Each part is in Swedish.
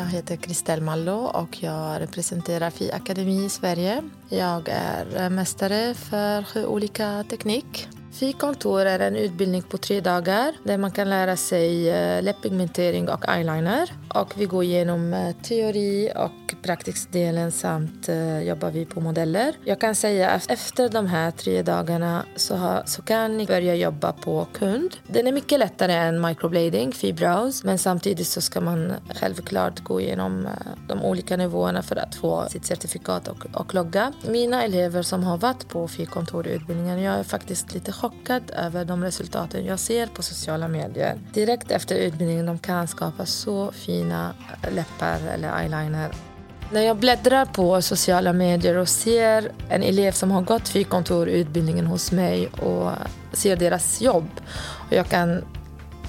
Jag heter Kristel Mallo och jag representerar FI Akademi i Sverige. Jag är mästare för sju olika teknik. FI-kontor är en utbildning på tre dagar där man kan lära sig eh, läppigmentering och eyeliner. Och vi går igenom eh, teori och praktisk delen samt eh, jobbar vi på modeller. Jag kan säga att efter de här tre dagarna så, har, så kan ni börja jobba på kund. Den är mycket lättare än microblading, fibrows, men samtidigt så ska man självklart gå igenom de olika nivåerna för att få sitt certifikat och, och logga. Mina elever som har varit på FI-kontorutbildningen, jag är faktiskt lite chockad över de resultaten jag ser på sociala medier. Direkt efter utbildningen de kan skapa så fina läppar eller eyeliner när jag bläddrar på sociala medier och ser en elev som har gått FI-kontorutbildningen hos mig och ser deras jobb och jag kan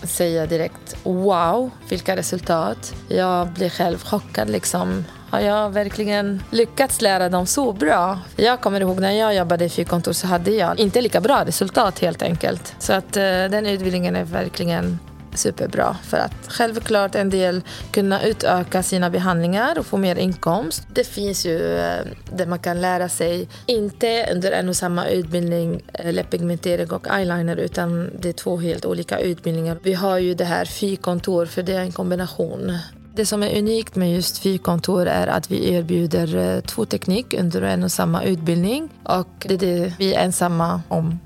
säga direkt wow, vilka resultat. Jag blir själv chockad liksom. Har jag verkligen lyckats lära dem så bra? Jag kommer ihåg när jag jobbade i fyrkontor så hade jag inte lika bra resultat helt enkelt. Så att eh, den utbildningen är verkligen superbra för att självklart en del kunna utöka sina behandlingar och få mer inkomst. Det finns ju eh, där man kan lära sig, inte under en och samma utbildning, eh, läppigmentering och eyeliner utan det är två helt olika utbildningar. Vi har ju det här FI-kontor för det är en kombination. Det som är unikt med just FI-kontor är att vi erbjuder eh, två teknik under en och samma utbildning och det är det vi är ensamma om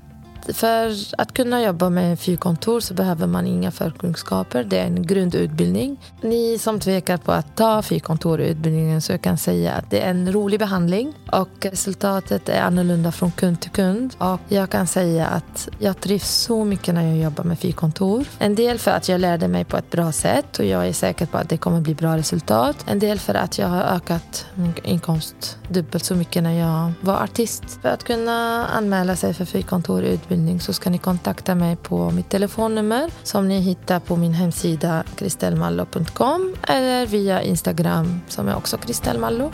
för att kunna jobba med fyrkontor så behöver man inga förkunskaper. Det är en grundutbildning. Ni som tvekar på att ta fyrkontorutbildningen så jag kan säga att det är en rolig behandling och resultatet är annorlunda från kund till kund. Och jag kan säga att jag trivs så mycket när jag jobbar med fyrkontor. En del för att jag lärde mig på ett bra sätt och jag är säker på att det kommer bli bra resultat. En del för att jag har ökat min inkomst dubbelt så mycket när jag var artist. För att kunna anmäla sig för fyrkontorutbildning utbildning så ska ni kontakta mig på mitt telefonnummer som ni hittar på min hemsida kristelmallo.com eller via Instagram som är också kristelmallo.